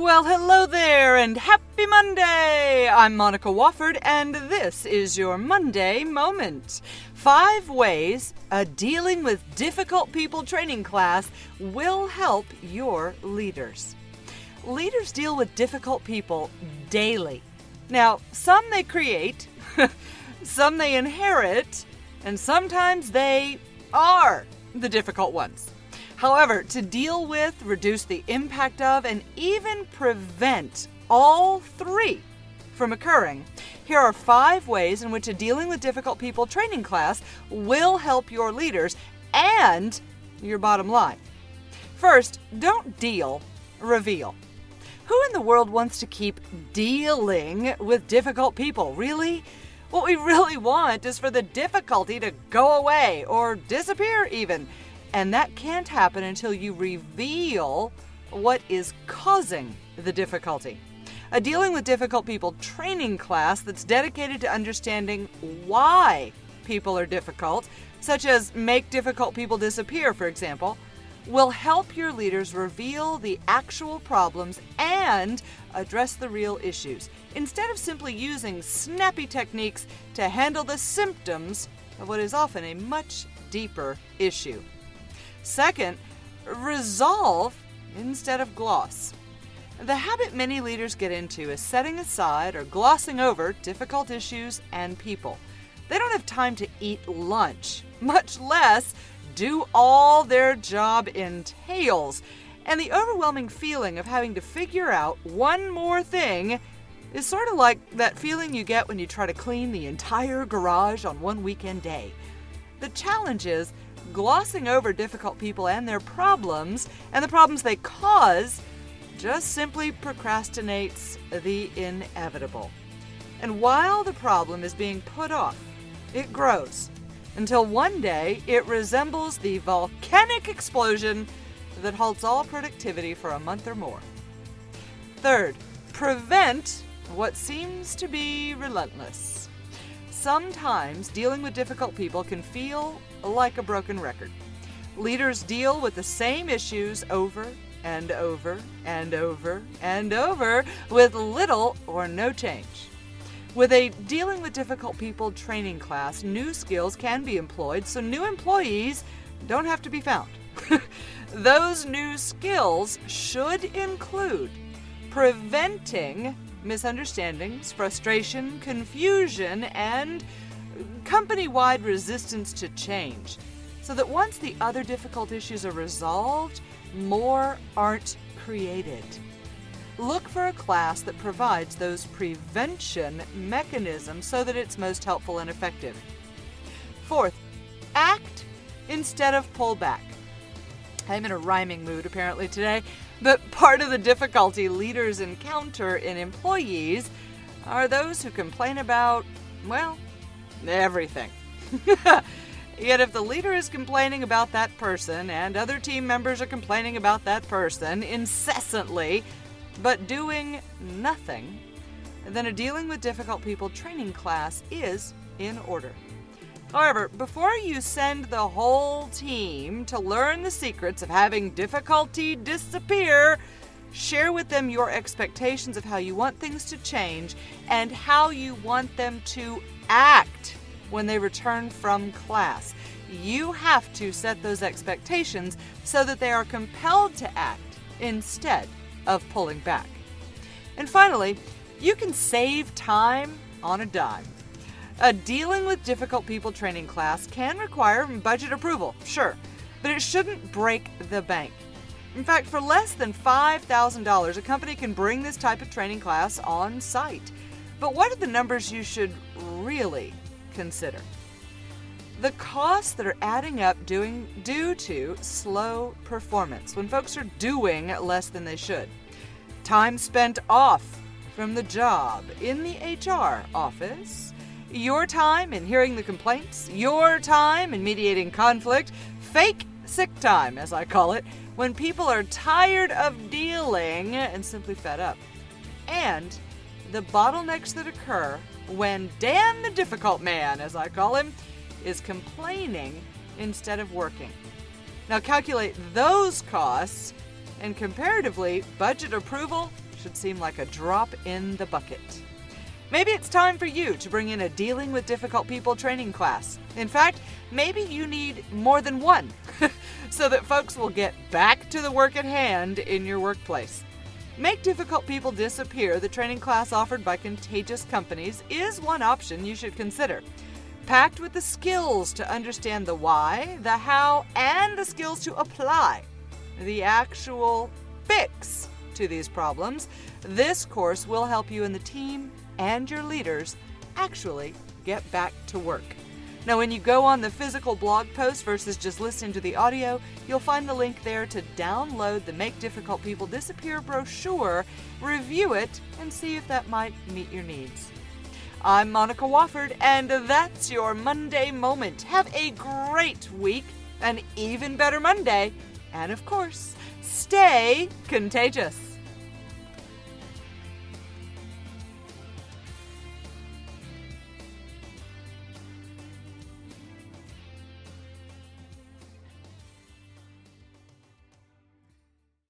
Well, hello there, and happy Monday! I'm Monica Wofford, and this is your Monday Moment. Five ways a dealing with difficult people training class will help your leaders. Leaders deal with difficult people daily. Now, some they create, some they inherit, and sometimes they are the difficult ones. However, to deal with, reduce the impact of, and even prevent all three from occurring, here are five ways in which a Dealing with Difficult People training class will help your leaders and your bottom line. First, don't deal, reveal. Who in the world wants to keep dealing with difficult people? Really? What we really want is for the difficulty to go away or disappear, even. And that can't happen until you reveal what is causing the difficulty. A Dealing with Difficult People training class that's dedicated to understanding why people are difficult, such as make difficult people disappear, for example, will help your leaders reveal the actual problems and address the real issues, instead of simply using snappy techniques to handle the symptoms of what is often a much deeper issue. Second, resolve instead of gloss. The habit many leaders get into is setting aside or glossing over difficult issues and people. They don't have time to eat lunch, much less do all their job entails. And the overwhelming feeling of having to figure out one more thing is sort of like that feeling you get when you try to clean the entire garage on one weekend day. The challenge is glossing over difficult people and their problems and the problems they cause just simply procrastinates the inevitable. And while the problem is being put off, it grows until one day it resembles the volcanic explosion that halts all productivity for a month or more. Third, prevent what seems to be relentless. Sometimes dealing with difficult people can feel like a broken record. Leaders deal with the same issues over and over and over and over with little or no change. With a Dealing with Difficult People training class, new skills can be employed so new employees don't have to be found. Those new skills should include preventing misunderstandings, frustration, confusion, and company wide resistance to change, so that once the other difficult issues are resolved, more aren't created. Look for a class that provides those prevention mechanisms so that it's most helpful and effective. Fourth, act instead of pull back. I'm in a rhyming mood apparently today, but part of the difficulty leaders encounter in employees are those who complain about, well, everything. Yet, if the leader is complaining about that person and other team members are complaining about that person incessantly, but doing nothing, then a dealing with difficult people training class is in order. However, before you send the whole team to learn the secrets of having difficulty disappear, share with them your expectations of how you want things to change and how you want them to act when they return from class. You have to set those expectations so that they are compelled to act instead of pulling back. And finally, you can save time on a dime. A dealing with difficult people training class can require budget approval, sure, but it shouldn't break the bank. In fact, for less than $5,000, a company can bring this type of training class on site. But what are the numbers you should really consider. The costs that are adding up doing, due to slow performance, when folks are doing less than they should. Time spent off from the job in the HR office, your time in hearing the complaints, your time in mediating conflict, fake sick time, as I call it, when people are tired of dealing and simply fed up. And the bottlenecks that occur when Dan the difficult man, as I call him, is complaining instead of working. Now calculate those costs, and comparatively, budget approval should seem like a drop in the bucket. Maybe it's time for you to bring in a Dealing with Difficult People training class. In fact, maybe you need more than one so that folks will get back to the work at hand in your workplace. Make Difficult People Disappear, the training class offered by Contagious Companies, is one option you should consider. Packed with the skills to understand the why, the how, and the skills to apply the actual fix to these problems, this course will help you and the team and your leaders actually get back to work. Now, when you go on the physical blog post versus just listening to the audio, you'll find the link there to download the Make Difficult People Disappear brochure, review it, and see if that might meet your needs. I'm Monica Wofford, and that's your Monday Moment. Have a great week, an even better Monday, and of course, stay contagious.